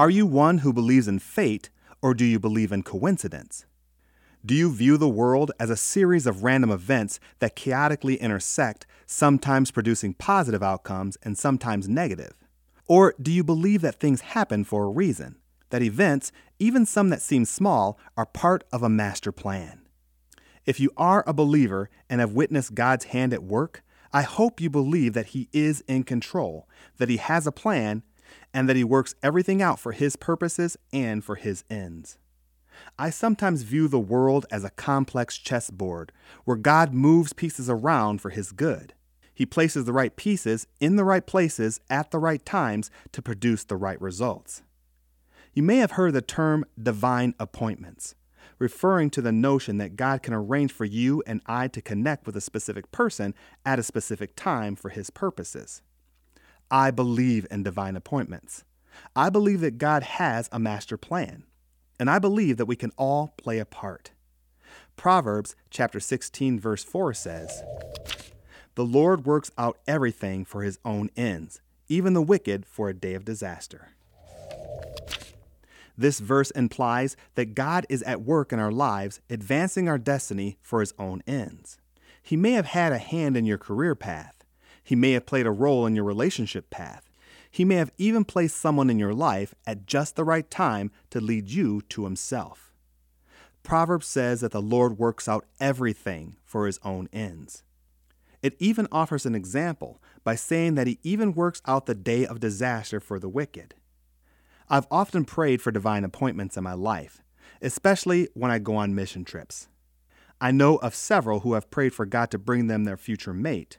Are you one who believes in fate, or do you believe in coincidence? Do you view the world as a series of random events that chaotically intersect, sometimes producing positive outcomes and sometimes negative? Or do you believe that things happen for a reason, that events, even some that seem small, are part of a master plan? If you are a believer and have witnessed God's hand at work, I hope you believe that He is in control, that He has a plan, and that He works everything out for His purposes and for His ends. I sometimes view the world as a complex chessboard where God moves pieces around for his good. He places the right pieces in the right places at the right times to produce the right results. You may have heard the term divine appointments, referring to the notion that God can arrange for you and I to connect with a specific person at a specific time for his purposes. I believe in divine appointments. I believe that God has a master plan and I believe that we can all play a part. Proverbs chapter 16 verse 4 says, "The Lord works out everything for his own ends, even the wicked for a day of disaster." This verse implies that God is at work in our lives, advancing our destiny for his own ends. He may have had a hand in your career path. He may have played a role in your relationship path. He may have even placed someone in your life at just the right time to lead you to Himself. Proverbs says that the Lord works out everything for His own ends. It even offers an example by saying that He even works out the day of disaster for the wicked. I've often prayed for divine appointments in my life, especially when I go on mission trips. I know of several who have prayed for God to bring them their future mate.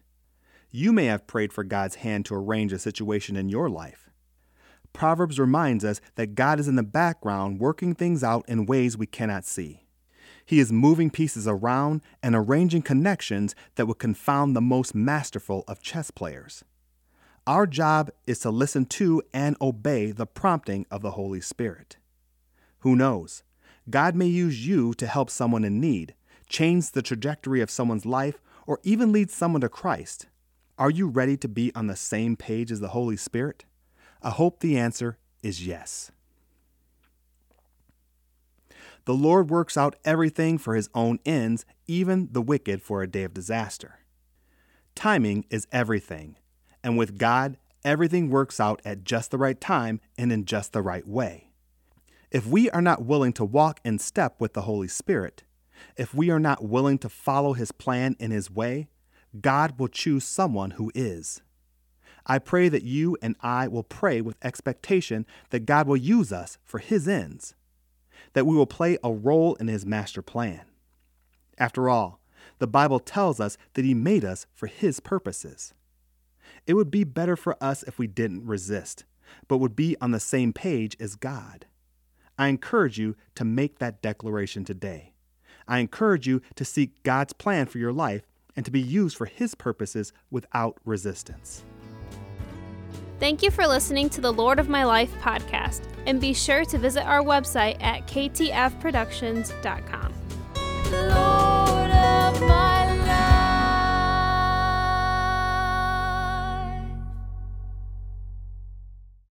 You may have prayed for God's hand to arrange a situation in your life. Proverbs reminds us that God is in the background working things out in ways we cannot see. He is moving pieces around and arranging connections that would confound the most masterful of chess players. Our job is to listen to and obey the prompting of the Holy Spirit. Who knows? God may use you to help someone in need, change the trajectory of someone's life, or even lead someone to Christ. Are you ready to be on the same page as the Holy Spirit? I hope the answer is yes. The Lord works out everything for his own ends, even the wicked for a day of disaster. Timing is everything, and with God, everything works out at just the right time and in just the right way. If we are not willing to walk in step with the Holy Spirit, if we are not willing to follow his plan in his way, God will choose someone who is. I pray that you and I will pray with expectation that God will use us for His ends, that we will play a role in His master plan. After all, the Bible tells us that He made us for His purposes. It would be better for us if we didn't resist, but would be on the same page as God. I encourage you to make that declaration today. I encourage you to seek God's plan for your life and to be used for His purposes without resistance. Thank you for listening to the Lord of My Life podcast, and be sure to visit our website at ktfproductions.com.